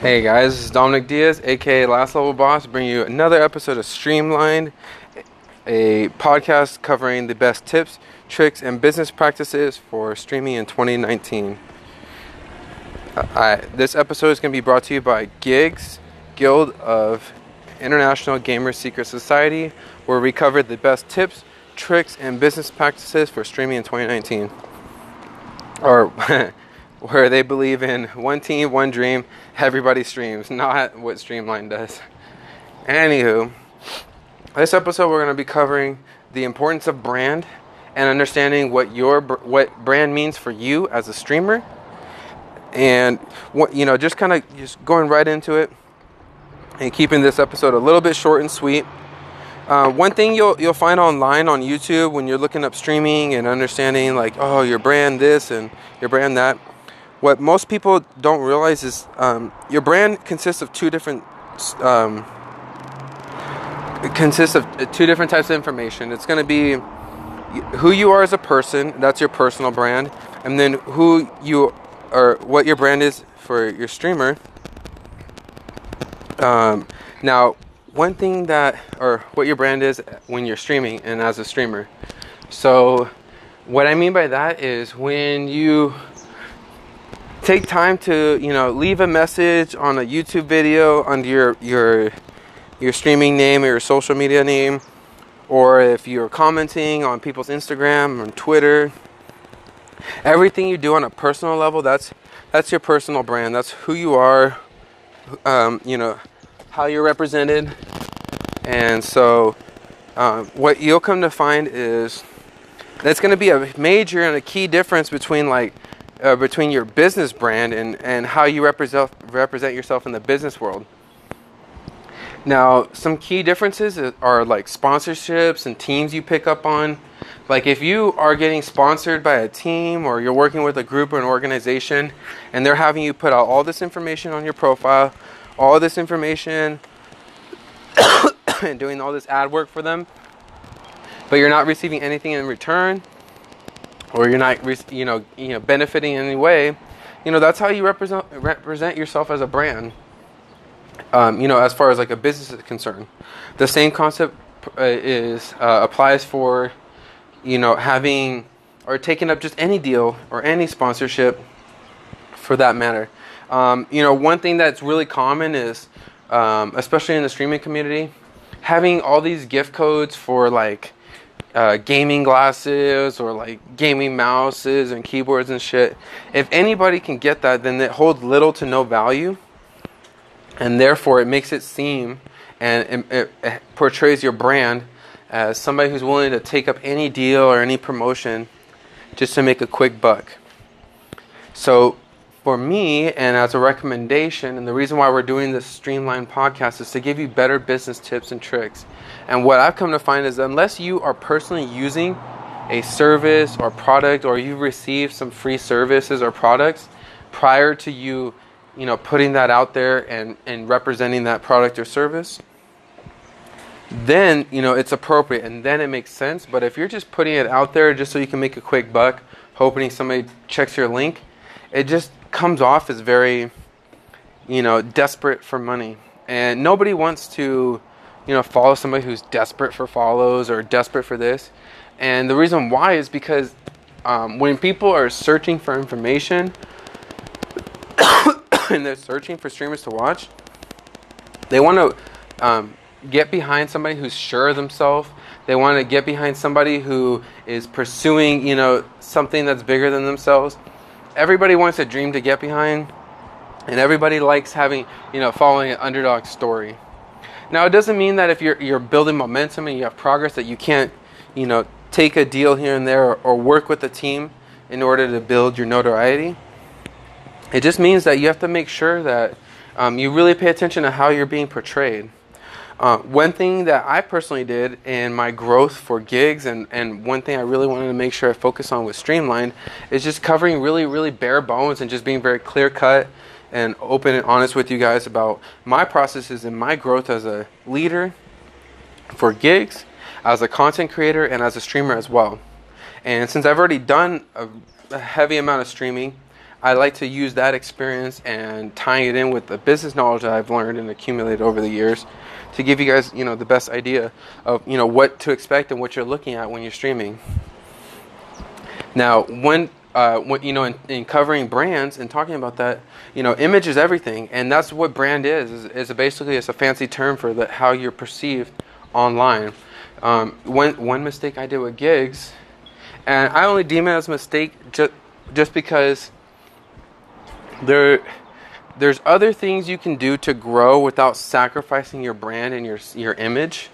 Hey guys, this is Dominic Diaz, aka Last Level Boss, bringing you another episode of Streamlined, a podcast covering the best tips, tricks, and business practices for streaming in 2019. Uh, this episode is going to be brought to you by Gigs, Guild of International Gamer Secret Society, where we cover the best tips, tricks, and business practices for streaming in 2019. Or where they believe in one team, one dream, everybody streams, not what Streamline does. Anywho, this episode we're going to be covering the importance of brand and understanding what your what brand means for you as a streamer, and what you know, just kind of just going right into it and keeping this episode a little bit short and sweet. Uh, one thing you'll you'll find online on YouTube when you're looking up streaming and understanding like oh your brand this and your brand that what most people don't realize is um, your brand consists of two different um, consists of two different types of information. It's going to be who you are as a person, that's your personal brand, and then who you or what your brand is for your streamer. Um, now, one thing that or what your brand is when you're streaming and as a streamer. So, what I mean by that is when you take time to you know leave a message on a YouTube video under your your your streaming name or your social media name, or if you're commenting on people's Instagram or Twitter. Everything you do on a personal level, that's that's your personal brand. That's who you are. Um, you know how you're represented, and so um, what you'll come to find is that's going to be a major and a key difference between like uh, between your business brand and, and how you represent represent yourself in the business world. Now, some key differences are like sponsorships and teams you pick up on. Like if you are getting sponsored by a team or you're working with a group or an organization and they're having you put out all this information on your profile, all this information and doing all this ad work for them, but you're not receiving anything in return, or you're not you know you know benefiting in any way you know that's how you represent represent yourself as a brand. Um, you know as far as like a business is concerned. The same concept uh, is uh, applies for you know having or taking up just any deal or any sponsorship for that matter. Um, you know one thing that's really common is um, especially in the streaming community having all these gift codes for like uh, gaming glasses or like gaming mouses and keyboards and shit. If anybody can get that, then it holds little to no value, and therefore it makes it seem and it, it, it portrays your brand as somebody who's willing to take up any deal or any promotion just to make a quick buck. So for me and as a recommendation and the reason why we're doing this streamlined podcast is to give you better business tips and tricks. And what i've come to find is unless you are personally using a service or product or you've received some free services or products prior to you you know putting that out there and and representing that product or service then you know it's appropriate and then it makes sense. But if you're just putting it out there just so you can make a quick buck hoping somebody checks your link it just comes off as very, you know, desperate for money. And nobody wants to, you know, follow somebody who's desperate for follows or desperate for this. And the reason why is because um, when people are searching for information and they're searching for streamers to watch, they want to um, get behind somebody who's sure of themselves. They want to get behind somebody who is pursuing, you know, something that's bigger than themselves everybody wants a dream to get behind, and everybody likes having, you know, following an underdog story. Now, it doesn't mean that if you're you're building momentum and you have progress that you can't, you know, take a deal here and there or, or work with a team in order to build your notoriety. It just means that you have to make sure that um, you really pay attention to how you're being portrayed. Uh, one thing that I personally did in my growth for gigs, and, and one thing I really wanted to make sure I focus on with Streamlined, is just covering really, really bare bones and just being very clear cut and open and honest with you guys about my processes and my growth as a leader for gigs, as a content creator, and as a streamer as well. And since I've already done a, a heavy amount of streaming, I like to use that experience and tying it in with the business knowledge that I've learned and accumulated over the years to give you guys, you know, the best idea of, you know, what to expect and what you're looking at when you're streaming. Now, when uh, you know, in, in, covering brands and talking about that, you know, image is everything, and that's what brand is. Is, is basically it's a fancy term for the, how you're perceived online. Um, one one mistake I did with gigs, and I only deem it as a mistake just just because there there's other things you can do to grow without sacrificing your brand and your your image.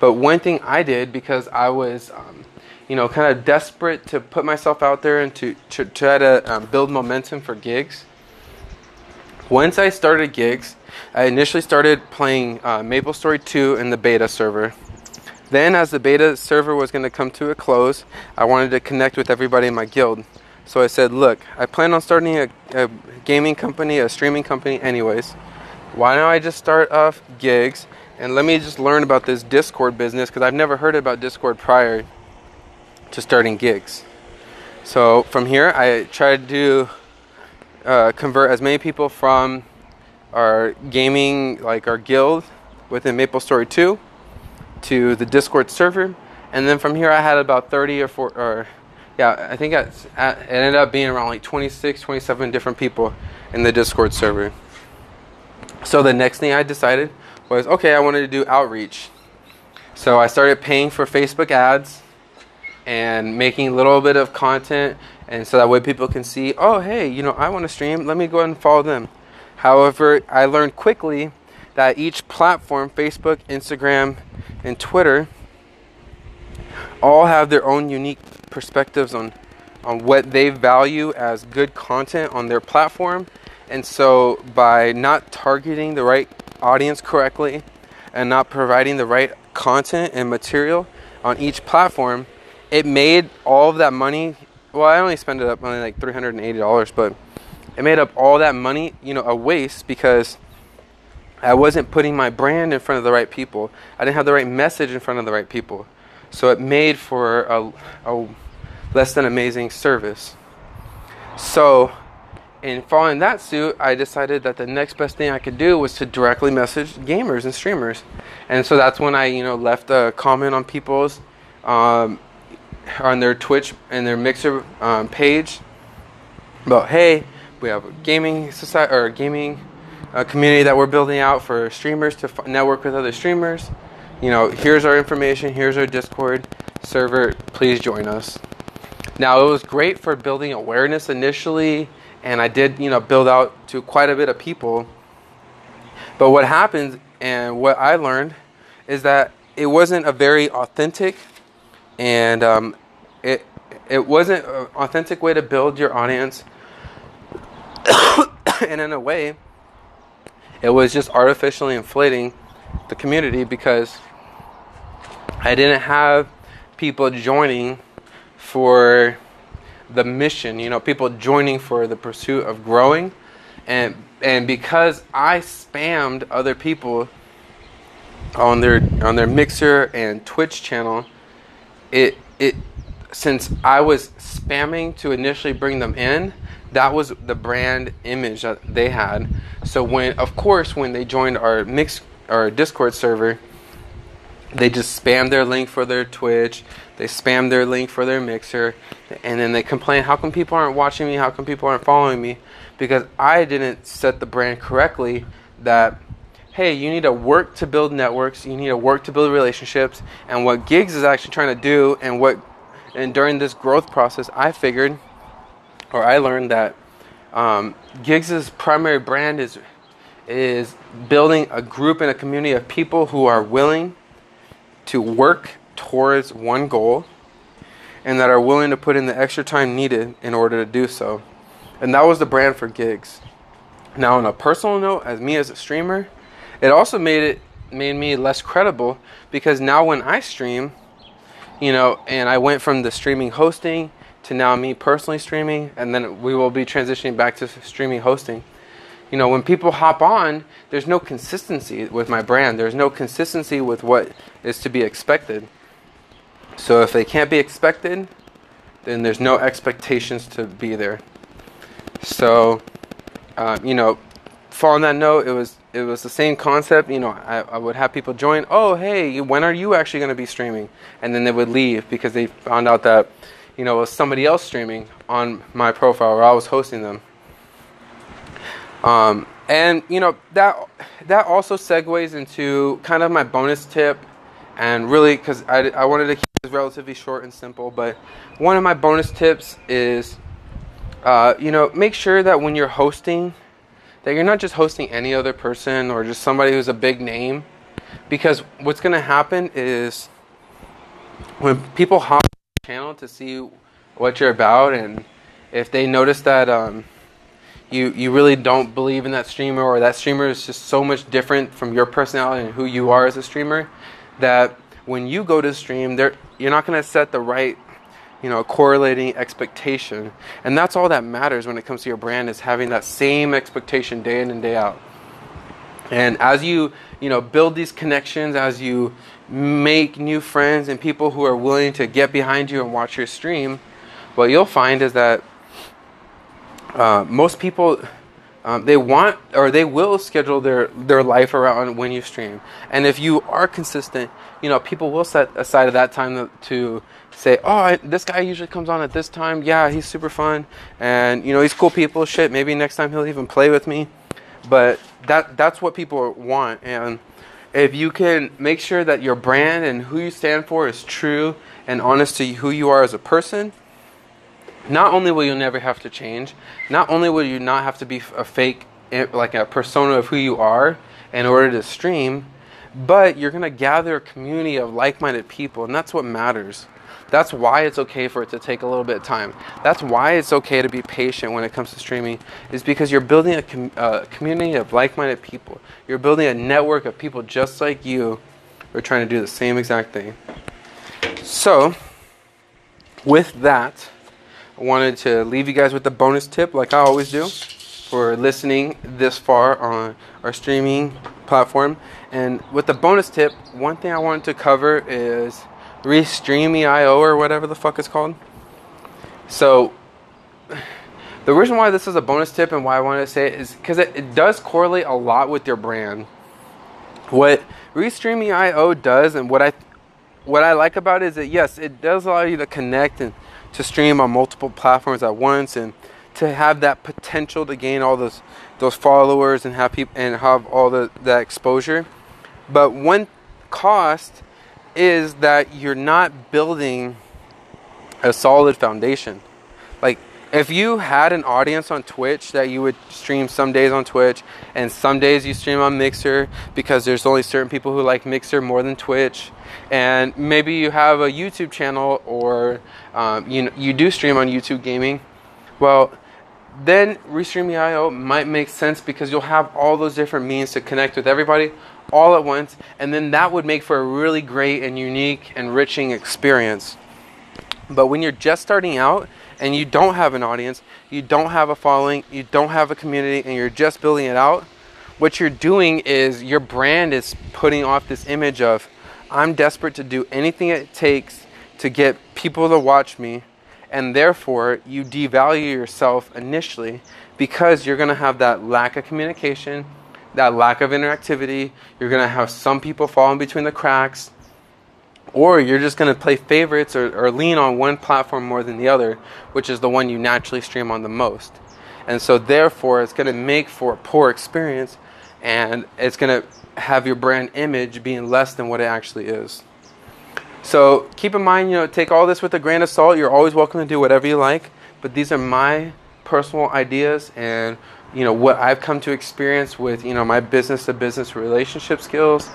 But one thing I did because I was um, you know, kind of desperate to put myself out there and to, to try to um, build momentum for gigs. Once I started gigs, I initially started playing uh, MapleStory 2 in the beta server. Then, as the beta server was going to come to a close, I wanted to connect with everybody in my guild. So I said, Look, I plan on starting a, a gaming company, a streaming company, anyways. Why don't I just start off gigs and let me just learn about this Discord business because I've never heard about Discord prior to starting gigs. So from here, I tried to uh, convert as many people from our gaming, like our guild within MapleStory 2, to the Discord server, and then from here I had about 30 or 4, or yeah, I think uh, it ended up being around like 26, 27 different people in the Discord server. So the next thing I decided was okay, I wanted to do outreach. So I started paying for Facebook ads and making a little bit of content and so that way people can see oh hey you know i want to stream let me go ahead and follow them however i learned quickly that each platform facebook instagram and twitter all have their own unique perspectives on on what they value as good content on their platform and so by not targeting the right audience correctly and not providing the right content and material on each platform it made all of that money. Well, I only spent it up only like three hundred and eighty dollars, but it made up all that money, you know, a waste because I wasn't putting my brand in front of the right people. I didn't have the right message in front of the right people. So it made for a, a less than amazing service. So, in following that suit, I decided that the next best thing I could do was to directly message gamers and streamers. And so that's when I, you know, left a comment on people's um, on their Twitch and their Mixer um, page about hey, we have a gaming society or a gaming uh, community that we're building out for streamers to f- network with other streamers. You know, here's our information. Here's our Discord server. Please join us. Now it was great for building awareness initially, and I did you know build out to quite a bit of people. But what happened and what I learned is that it wasn't a very authentic and um, it it wasn't an authentic way to build your audience, and in a way, it was just artificially inflating the community because I didn't have people joining for the mission. You know, people joining for the pursuit of growing, and and because I spammed other people on their on their Mixer and Twitch channel it it since I was spamming to initially bring them in, that was the brand image that they had. So when of course when they joined our mix our Discord server, they just spam their link for their Twitch, they spam their link for their mixer, and then they complain, how come people aren't watching me? How come people aren't following me? Because I didn't set the brand correctly that hey, you need to work to build networks, you need to work to build relationships, and what Gigs is actually trying to do, and what, and during this growth process, I figured, or I learned that um, Gigs's primary brand is is building a group and a community of people who are willing to work towards one goal and that are willing to put in the extra time needed in order to do so. And that was the brand for gigs. Now, on a personal note, as me as a streamer, it also made it made me less credible because now when I stream, you know, and I went from the streaming hosting to now me personally streaming, and then we will be transitioning back to streaming hosting. You know, when people hop on, there's no consistency with my brand. There's no consistency with what is to be expected. So if they can't be expected, then there's no expectations to be there. So, uh, you know, on that note, it was it was the same concept. You know, I, I would have people join. Oh, hey, when are you actually going to be streaming? And then they would leave because they found out that, you know, it was somebody else streaming on my profile or I was hosting them. Um, and you know that that also segues into kind of my bonus tip, and really because I, I wanted to this relatively short and simple. But one of my bonus tips is, uh, you know, make sure that when you're hosting that you're not just hosting any other person or just somebody who's a big name. Because what's going to happen is when people hop on the channel to see what you're about, and if they notice that um, you you really don't believe in that streamer, or that streamer is just so much different from your personality and who you are as a streamer, that when you go to stream, there you're not going to set the right you know, correlating expectation. And that's all that matters when it comes to your brand is having that same expectation day in and day out. And as you, you know, build these connections, as you make new friends and people who are willing to get behind you and watch your stream, what you'll find is that uh, most people um, they want or they will schedule their their life around when you stream. And if you are consistent, you know, people will set aside that time to, say, oh, I, this guy usually comes on at this time. Yeah, he's super fun, and you know, he's cool people. Shit, maybe next time he'll even play with me. But that that's what people want, and if you can make sure that your brand and who you stand for is true and honest to who you are as a person, not only will you never have to change, not only will you not have to be a fake, eh, like a persona of who you are in order to stream, but you're going to gather a community of like minded people, and that's what matters. That's why it's okay for it to take a little bit of time. That's why it's okay to be patient when it comes to streaming, is because you're building a com- uh, community of like minded people. You're building a network of people just like you who are trying to do the same exact thing. So, with that, I wanted to leave you guys with a bonus tip, like I always do, for listening this far on our streaming platform. And with the bonus tip, one thing I wanted to cover is Restreamy.io or whatever the fuck it's called. So, the reason why this is a bonus tip and why I wanted to say it is because it, it does correlate a lot with your brand. What Restreamy.io does and what I what I like about it is that yes, it does allow you to connect and to stream on multiple platforms at once and to have that potential to gain all those those followers and have people and have all the that exposure. But one cost is that you're not building a solid foundation. Like if you had an audience on Twitch that you would stream some days on Twitch and some days you stream on Mixer because there's only certain people who like Mixer more than Twitch, and maybe you have a YouTube channel or um, you you do stream on YouTube gaming, well, then Restreamy.io might make sense because you'll have all those different means to connect with everybody all at once, and then that would make for a really great and unique, enriching experience. But when you're just starting out and you don't have an audience, you don't have a following, you don't have a community, and you're just building it out, what you're doing is your brand is putting off this image of, I'm desperate to do anything it takes to get people to watch me, and therefore you devalue yourself initially because you're going to have that lack of communication that lack of interactivity. You're going to have some people falling between the cracks. Or you're just going to play favorites or, or lean on one platform more than the other, which is the one you naturally stream on the most. And so, therefore, it's going to make for a poor experience and it's going to have your brand image being less than what it actually is. So keep in mind, you know, take all this with a grain of salt. You're always welcome to do whatever you like, but these are my personal ideas and you know what I've come to experience with you know my business to business relationship skills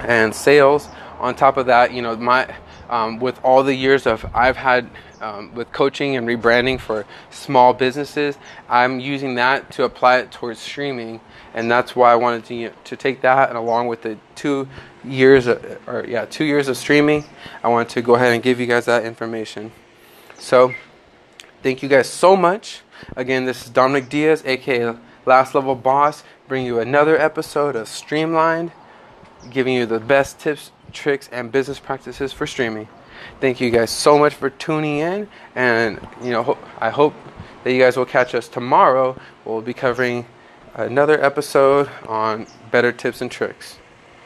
and sales. On top of that, you know my um, with all the years of I've had um, with coaching and rebranding for small businesses, I'm using that to apply it towards streaming, and that's why I wanted to you know, to take that and along with the two years of, or yeah two years of streaming, I wanted to go ahead and give you guys that information. So, thank you guys so much. Again, this is Dominic Diaz, aka Last Level Boss, bringing you another episode of Streamlined, giving you the best tips, tricks, and business practices for streaming. Thank you guys so much for tuning in, and you know, I hope that you guys will catch us tomorrow. We'll be covering another episode on better tips and tricks.